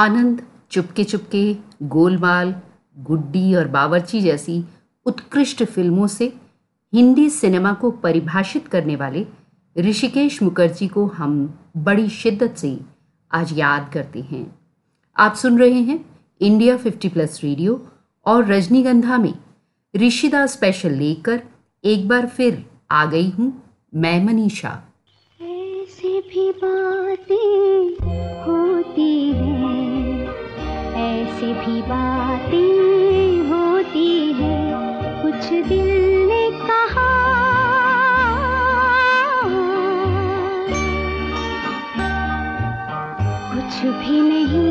आनंद चुपके चुपके गोलमाल, गुड्डी और बावर्ची जैसी उत्कृष्ट फ़िल्मों से हिंदी सिनेमा को परिभाषित करने वाले ऋषिकेश मुखर्जी को हम बड़ी शिद्दत से आज याद करते हैं। आप सुन रहे हैं इंडिया 50 प्लस रेडियो और रजनीगंधा में ऋषिदा स्पेशल लेकर एक बार फिर आ गई हूँ मैं मनीषा। ऐसी भी बातें होती हैं। ऐसी भी बातें होती है। कुछ दिल ने कहा कुछ भी नहीं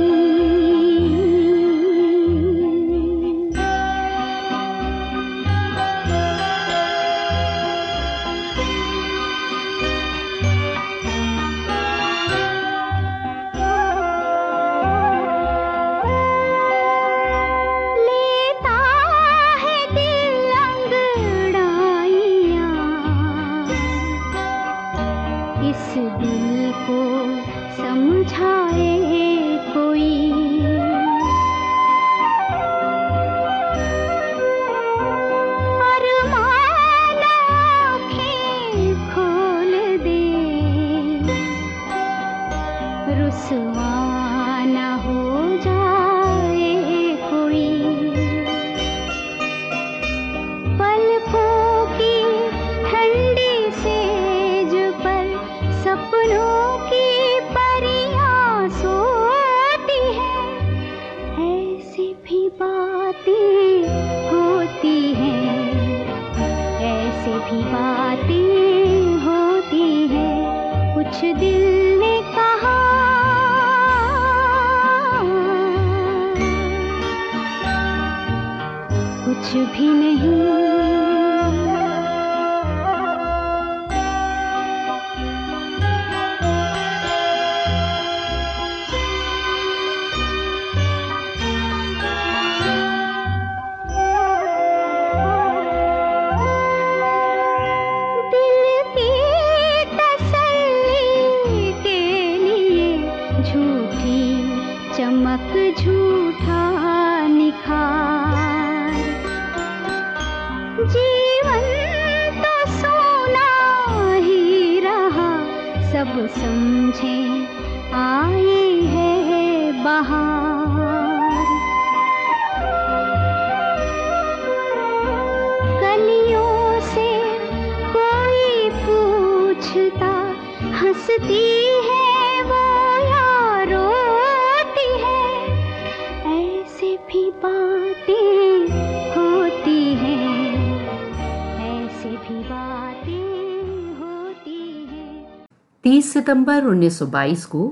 सितंबर 1922 को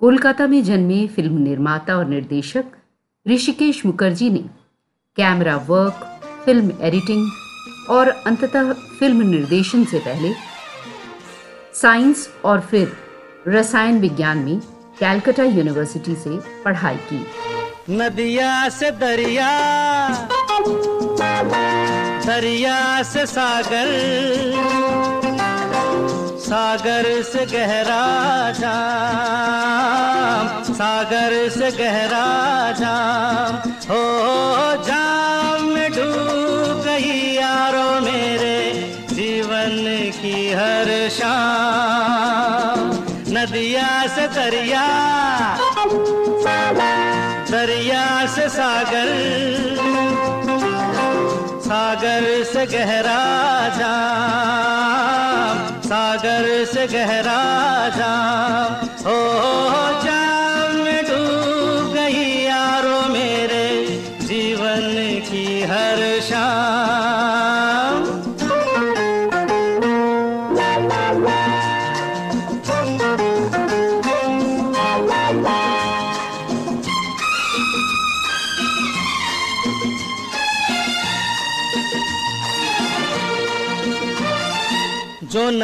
कोलकाता में जन्मे फ़िल्म निर्माता और निर्देशक ऋषिकेश मुखर्जी ने कैमरा वर्क, फ़िल्म एडिटिंग और अंततः फ़िल्म निर्देशन से पहले साइंस और फिर रसायन विज्ञान में कैलकाटा यूनिवर्सिटी से पढ़ाई की। नदिया से दरिया दरिया से सागर सागर से गहरा जाम, सागर से गहरा जाम। हो जाम में डूब गई यारो मेरे जीवन की हर शाम। नदिया से दरिया दरिया से सागर सागर से गहरा जाम। सागर से गहरा जाम। ओ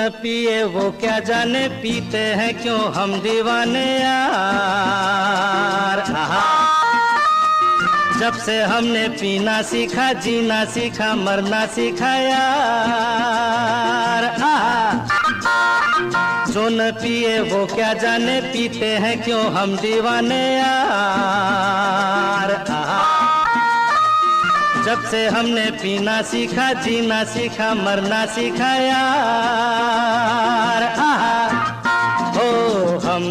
पिए, वो क्या जाने, पीते हैं क्यों हम दीवाने यार? जब से हमने पीना सीखा, जीना सीखा, मरना सीखा यार। जो न पिए, वो क्या जाने, पीते हैं क्यों हम दीवाने यार? जब से हमने पीना सीखा, जीना सीखा, मरना सीखा यार। हो हम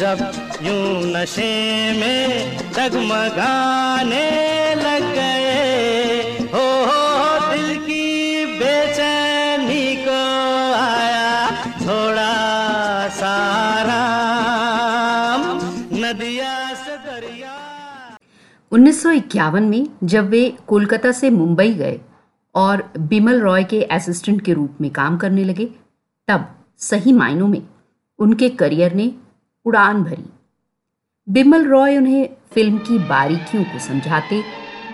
जब यूँ नशे में डगमगाने लग गए 1951 में जब वे कोलकाता से मुंबई गए और बिमल रॉय के असिस्टेंट के रूप में काम करने लगे, तब सही मायनों में उनके करियर ने उड़ान भरी। बिमल रॉय उन्हें फ़िल्म की बारीकियों को समझाते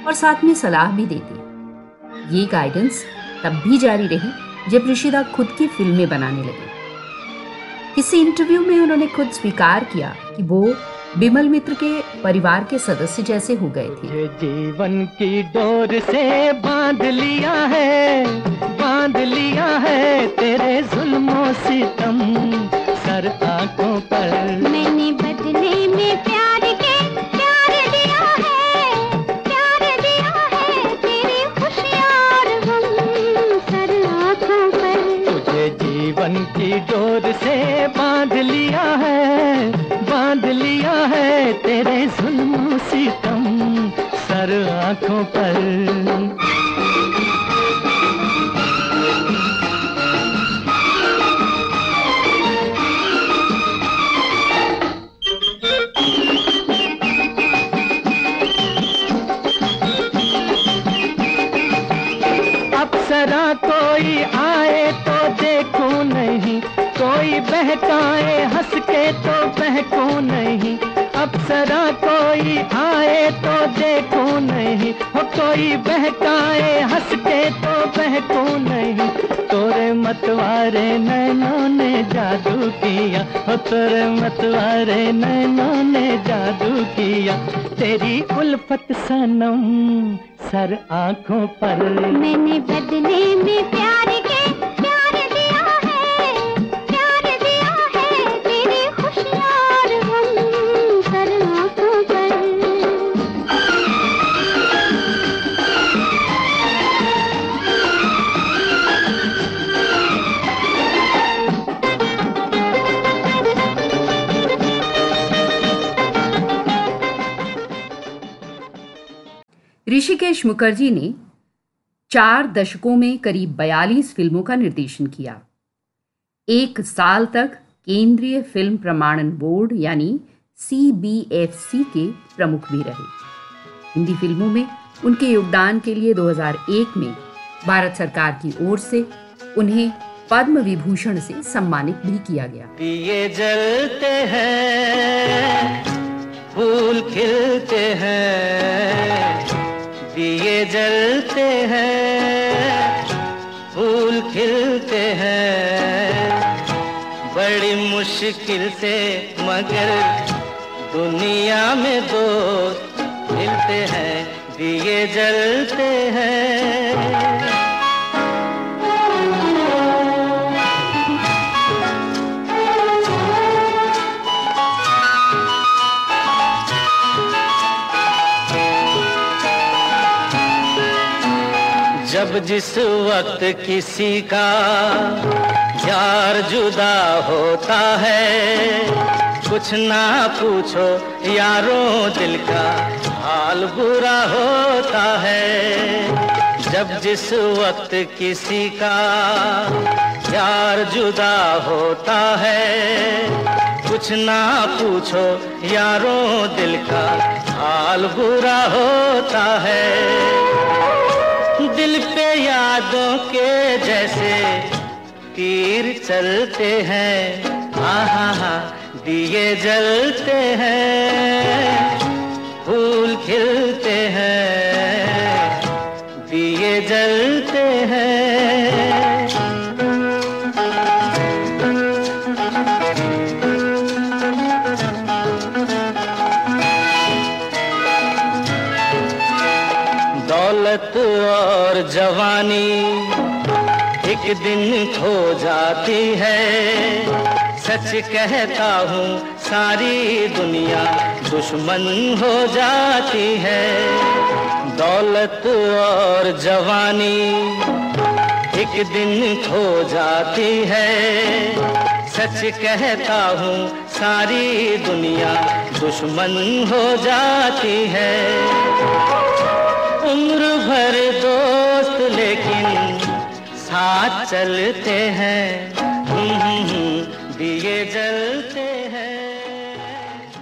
और साथ में सलाह भी देते। ये गाइडेंस तब भी जारी रही जब ऋषिदा खुद की फ़िल्में बनाने लगे। किसी इंटरव्यू में उन्होंने खुद स्वीकार किया कि वो बिमल मित्र के परिवार के सदस्य जैसे हो गए थे। जीवन की डोर से बाँध लिया कोई आए तो देखो नहीं, हो कोई बहकाए हंस के तो बहको नहीं। तोरे मतवारे नैनों ने जादू किया, हो तोरे मतवारे नैनों ने जादू किया। तेरी उल्फत सनम सर आँखों पर। मैंने बदले में प्यार के ऋषिकेश मुखर्जी ने चार दशकों में करीब 42 फ़िल्मों का निर्देशन किया। एक साल तक केंद्रीय फ़िल्म प्रमाणन बोर्ड यानी CBFC के प्रमुख भी रहे। हिंदी फ़िल्मों में उनके योगदान के लिए 2001 में भारत सरकार की ओर से उन्हें पद्म विभूषण से सम्मानित भी किया गया। दिए जलते हैं, फूल खिलते हैं। दिए जलते हैं, फूल खिलते हैं। बड़ी मुश्किल से मगर दुनिया में दोस्त मिलते हैं दिए जलते हैं। जब जिस वक्त किसी का यार जुदा होता है, कुछ ना पूछो यारों दिल का हाल बुरा होता है। जब जिस वक्त किसी का यार जुदा होता है, कुछ ना पूछो यारों दिल का हाल बुरा होता है। दिल पे यादों के जैसे तीर चलते हैं। हा हा हा, दिए जलते हैं। फूल खिलते हैं, दिए जलते हैं। दौलत और जवानी एक दिन खो जाती है। सच कहता हूँ, सारी दुनिया दुश्मन हो जाती है। दौलत और जवानी एक दिन खो जाती है। सच कहता हूँ, सारी दुनिया दुश्मन हो जाती है। उम्र भर दोस्त लेकिन साथ चलते हैं। दिए जलते हैं।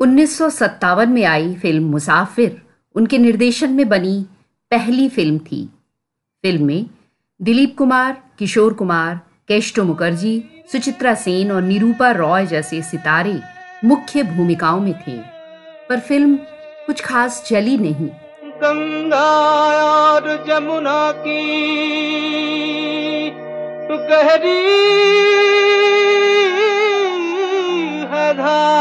उन्नीस सौ सत्तावन में आई फ़िल्म मुसाफिर। उनके निर्देशन में बनी पहली फ़िल्म थी। फ़िल्म में दिलीप कुमार, किशोर कुमार केष्टो मुखर्जी, सुचित्रा सेन और निरूपा रॉय जैसे सितारे मुख्य भूमिकाओं में थे। पर फ़िल्म कुछ खास चली नहीं। गंगा और जमुना की गहरी है धार।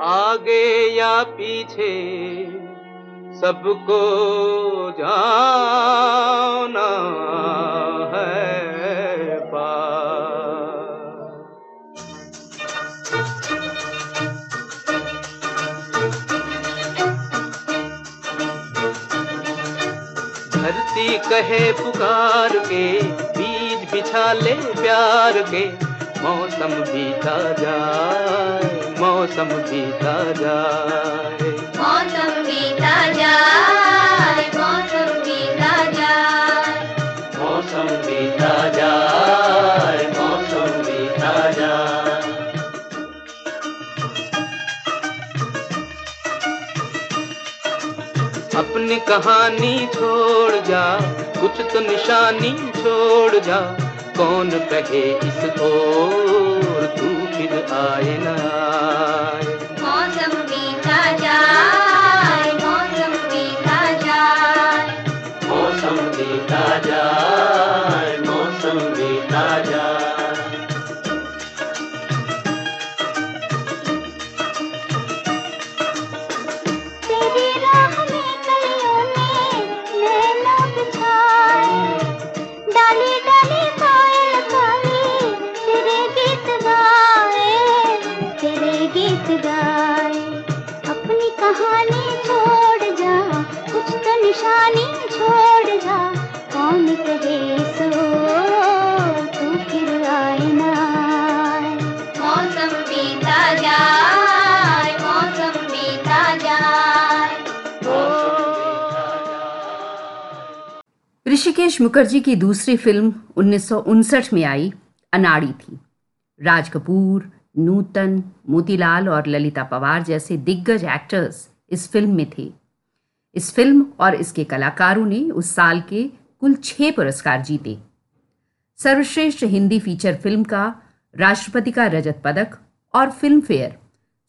आगे या पीछे सबको जाना। कहे पुकार के, बीज बिछा ले प्यार के। मौसम बीता जाए, मौसम बीता जाए। मौसम बीता जाए। अपनी कहानी छोड़ जा, कुछ तो निशानी छोड़ जा। कौन कहे इस ओर तू फिर आए ना आए। ऋषिकेश मुखर्जी की दूसरी फ़िल्म उन्नीस सौ उनसठ में आई, अनाड़ी थी। राज कपूर, नूतन, मोतीलाल और ललिता पवार जैसे दिग्गज एक्टर्स इस फ़िल्म में थे। इस फ़िल्म और इसके कलाकारों ने उस साल के कुल छह पुरस्कार जीते। सर्वश्रेष्ठ हिंदी फीचर फ़िल्म का राष्ट्रपति का रजत पदक और फ़िल्म फेयर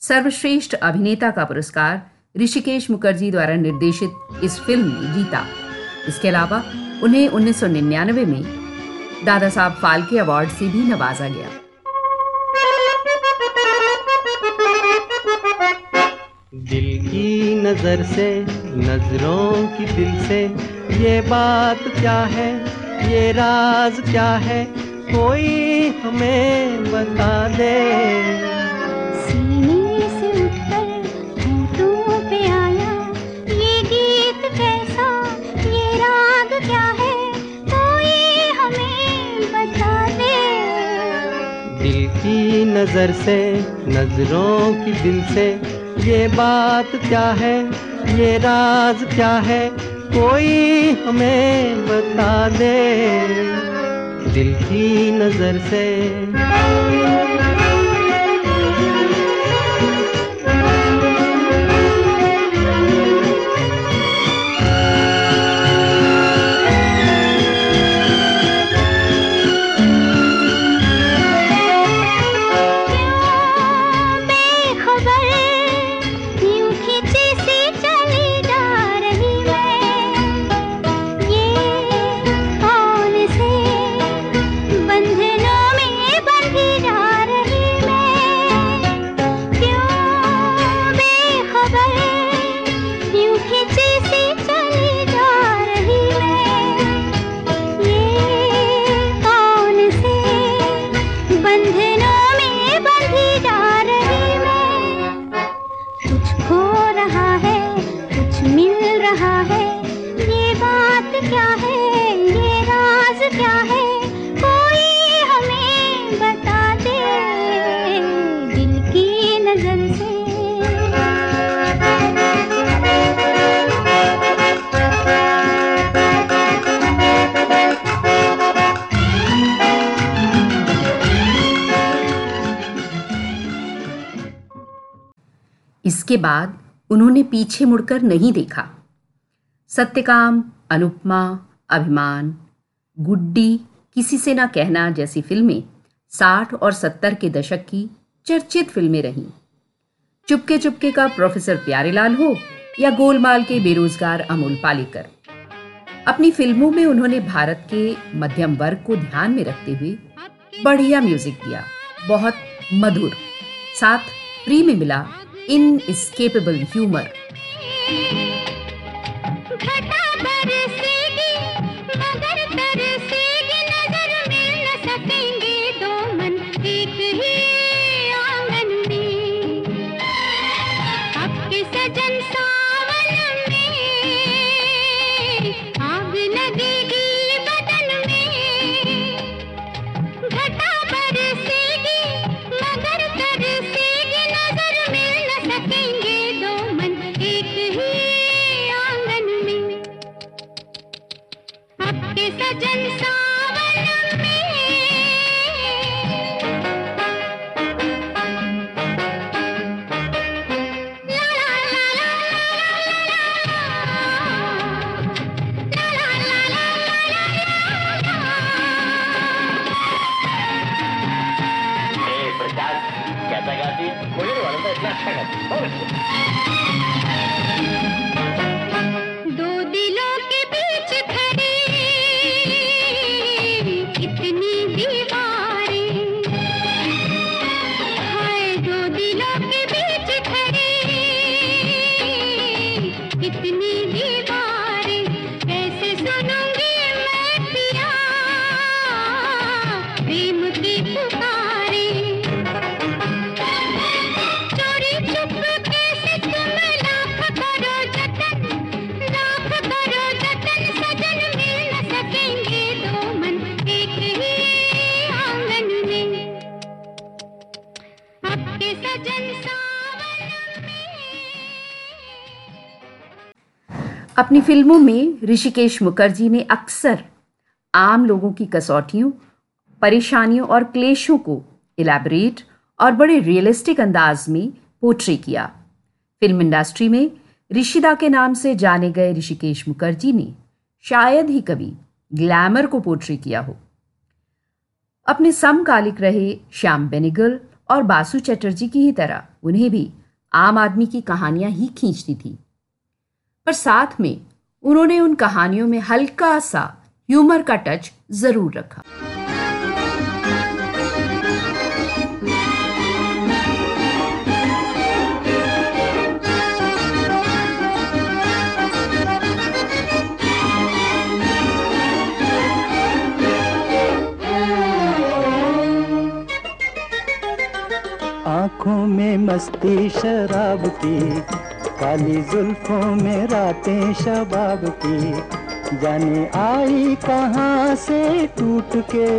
सर्वश्रेष्ठ अभिनेता का पुरस्कार ऋषिकेश मुखर्जी द्वारा निर्देशित इस फ़िल्म ने जीता। इसके अलावा उन्हें 1999 में दादा साहब फाल्के अवार्ड से भी नवाजा गया। दिल की नज़र से, नज़रों की दिल से, ये बात क्या है, ये राज क्या है, कोई हमें बता दे। नज़र से, नज़रों की दिल से, ये बात क्या है, ये राज क्या है, कोई हमें बता दे। दिल की नज़र से। इसके बाद उन्होंने पीछे मुड़कर नहीं देखा। सत्यकाम, अनुपमा, अभिमान, गुड्डी, किसी से ना कहना जैसी फ़िल्में साठ और सत्तर के दशक की चर्चित फ़िल्में रहीं। चुपके चुपके का प्रोफेसर प्यारेलाल हो या गोलमाल के बेरोजगार अमोल पालेकर। अपनी फ़िल्मों में उन्होंने भारत के मध्यम वर्ग को ध्यान में रखते हुए बढ़िया म्यूज़िक दिया, बहुत मधुर, साथ फ्री में मिला inescapable humor. しましたが、どう अपनी फ़िल्मों में ऋषिकेश मुखर्जी ने अक्सर आम लोगों की कसौटियों, परेशानियों और क्लेशों को इलेबरेट और बड़े रियलिस्टिक अंदाज में पोट्री किया। फ़िल्म इंडस्ट्री में ऋषिदा के नाम से जाने गए ऋषिकेश मुखर्जी ने शायद ही कभी ग्लैमर को पोट्री किया हो। अपने समकालिक रहे श्याम बेनेगल और बासु चटर्जी की ही तरह उन्हें भी आम आदमी की कहानियाँ ही खींचती थी। पर साथ में उन्होंने उन कहानियों में हल्का सा ह्यूमर का टच ज़रूर रखा। आँखों में मस्ती, शराब की काली जुल्फों में रातें शबाब की। जाने आई कहाँ से टूट के,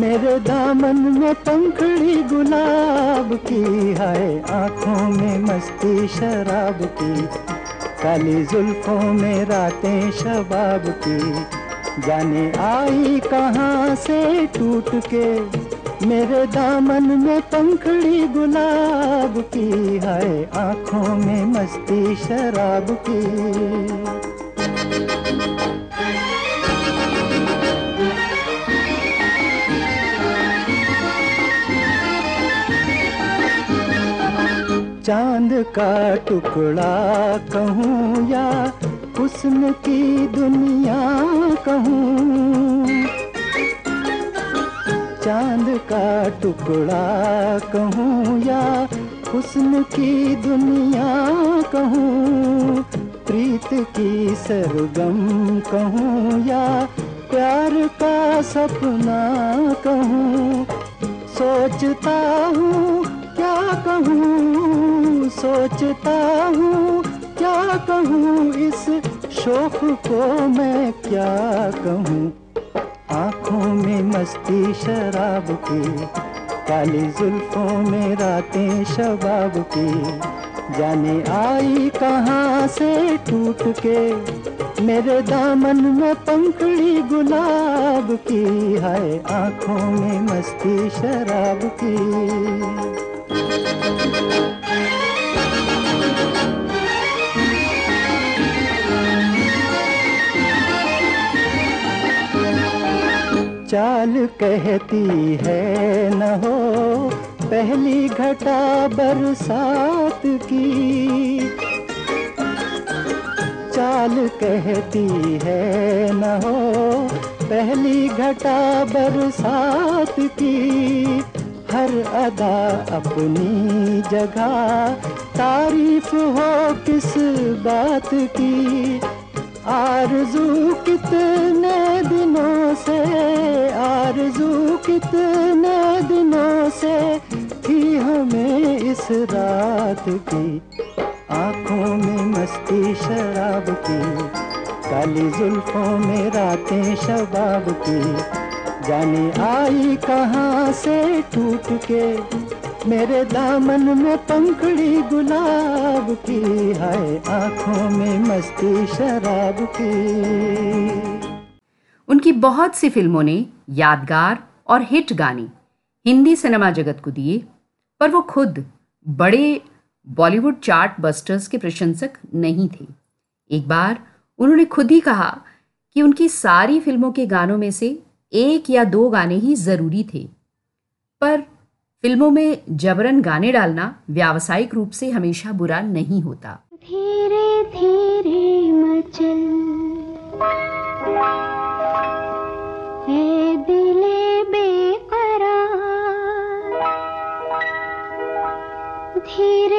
मेरे दामन में पंखड़ी गुलाब की हाय, आँखों में मस्ती शराब की। काली जुल्फों में रातें शबाब की। जाने आई कहाँ से टूट के मेरे दामन में पंखड़ी गुलाब की है, आँखों में मस्ती शराब की। चाँद का टुकड़ा कहूँ या हुस्न की दुनिया कहूँ चाँद का टुकड़ा कहूँ या हुस्न की दुनिया कहूँ, प्रीत की सरगम कहूँ या प्यार का सपना कहूँ। सोचता हूँ, क्या कहूँ? सोचता हूँ, क्या कहूँ? इस शोक को मैं क्या कहूँ? आँखों में मस्ती शराब की, काली जुल्फों में रातें शबाब की। जाने आई कहाँ से टूट के, मेरे दामन में पंखड़ी गुलाब की। है आँखों में मस्ती शराब की। चाल कहती है न हो, पहली घटा बरसात की। चाल कहती है न हो, पहली घटा बरसात की। हर अदा अपनी जगह, तारीफ़ हो किस बात की। आरज़ू कितने दिनों से, आरज़ू कितने दिनों से थी हमें इस रात की। आँखों में मस्ती शराब की, काली जुल्फों में रातें शबाब की। जाने आई कहाँ से टूट के मेरे दामन में पंखड़ी गुलाब की है आँखों में मस्ती शराब की। उनकी बहुत सी फ़िल्मों ने यादगार और हिट गाने, हिंदी सिनेमा जगत को दिए, पर वो खुद बड़े बॉलीवुड चार्ट बस्टर्स के प्रशंसक नहीं थे। एक बार उन्होंने खुद ही कहा कि उनकी सारी फ़िल्मों के गानों में से एक या दो गाने ही ज़रूरी थे, पर फ़िल्मों में जबरन गाने डालना व्यावसायिक रूप से हमेशा बुरा नहीं होता। धीरे धीरे मचल। ए दिले बेकरार। धीरे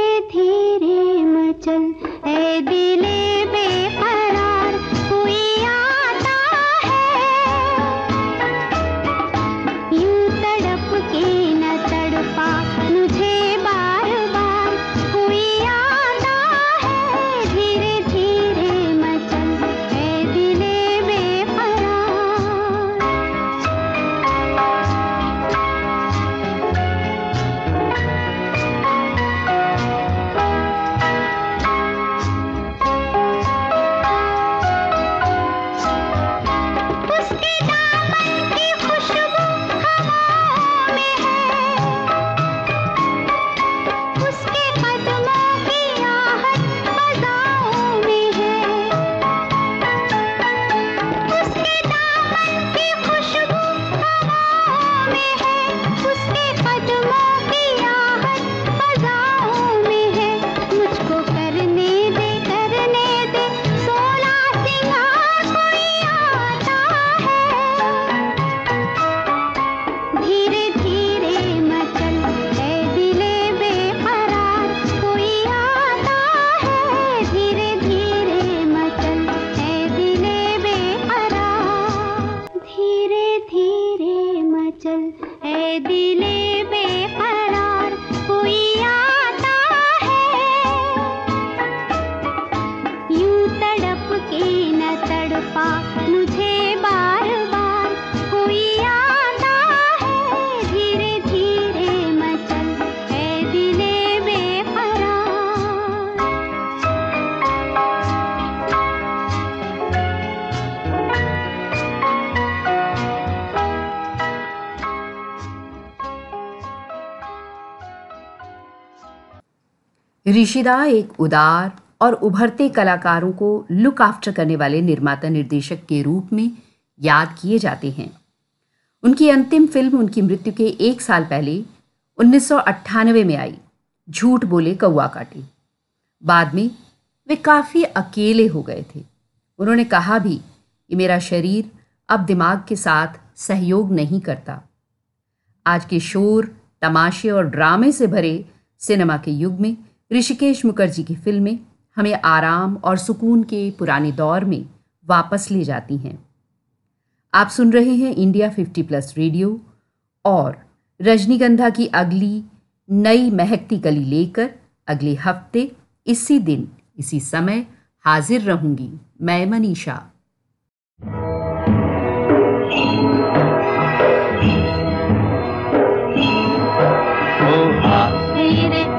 ऋषिदा एक उदार और उभरते कलाकारों को लुक आफ्टर करने वाले निर्माता निर्देशक के रूप में याद किए जाते हैं। उनकी अंतिम फ़िल्म उनकी मृत्यु के एक साल पहले 1998 में आई, झूठ बोले कौआ काटे। बाद में वे काफ़ी अकेले हो गए थे। उन्होंने कहा भी कि मेरा शरीर अब दिमाग के साथ सहयोग नहीं करता। आज के शोर, तमाशे और ड्रामे से भरे सिनेमा के युग में ऋषिकेश मुखर्जी की फ़िल्में हमें आराम और सुकून के पुराने दौर में वापस ले जाती हैं। आप सुन रहे हैं इंडिया 50 प्लस रेडियो और रजनीगंधा की अगली नई महकती कली लेकर अगले हफ़्ते इसी दिन इसी समय हाजिर रहूँगी मैं मनीषा। तेरे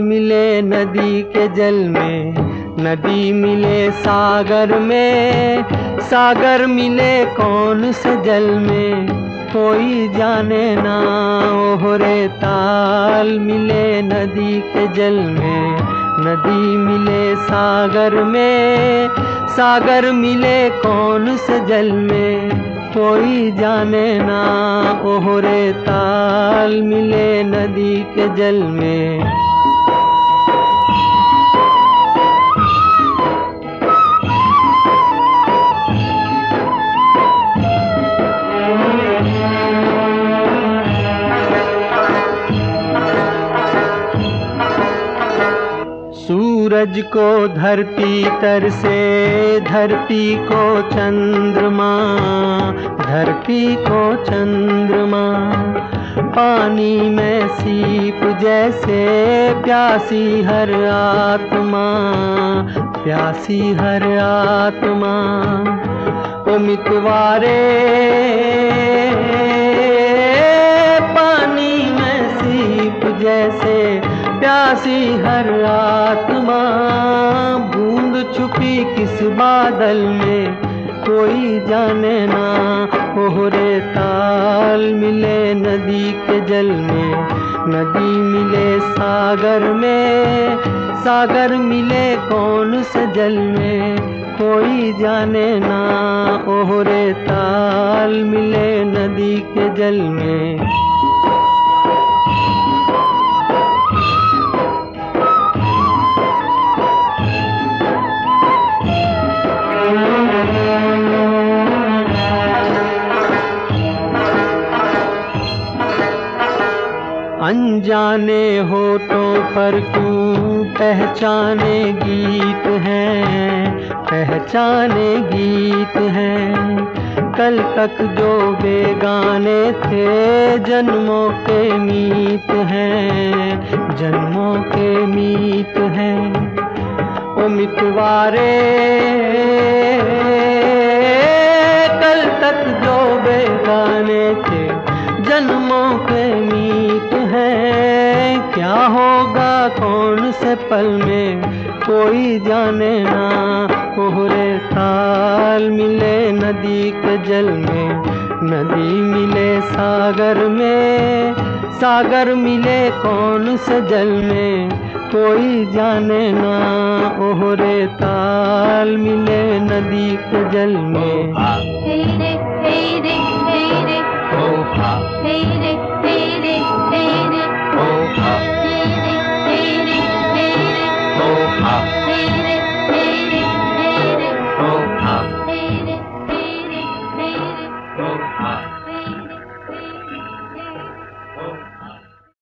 नदी के जल में, नदी मिले सागर में, सागर मिले कौन से जल में? कोई जाने ना, ओहरे ताल मिले नदी के जल में, नदी मिले सागर में, सागर मिले कौन से जल में? कोई जाने ना, ओहरे ताल मिले नदी के जल में। सूरज को धरती तर से, धरती को चंद्रमा, धरती को चंद्रमा। पानी में सीप जैसे प्यासी हर आत्मा, प्यासी हर आत्मा। ओ मितवारे पानी में सीप जैसे प्यासी हर आत्मा, बूंद छुपी किस बादल में? कोई जाने ना, ओहरे ताल मिले नदी के जल में। नदी मिले सागर में, सागर मिले कौन से जल में? कोई जाने ना, ओहरे ताल मिले नदी के जल में। अनजाने होठों पर क्यों पहचाने गीत हैं? पहचाने गीत हैं। कल तक जो बेगाने थे, जन्मों के मीत हैं। जन्मों के मीत हैं। ओ मितवारे कल तक जो बेगाने थे, जन्मों के मीत हैं। क्या होगा कौन से पल में? कोई जाने ना। कोहरे ताल मिले नदी के जल में। नदी मिले सागर में। सागर मिले कौन से जल में? कोई जाने ना। ओहरे ताल मिले नदी के जल में। ha, oh ha.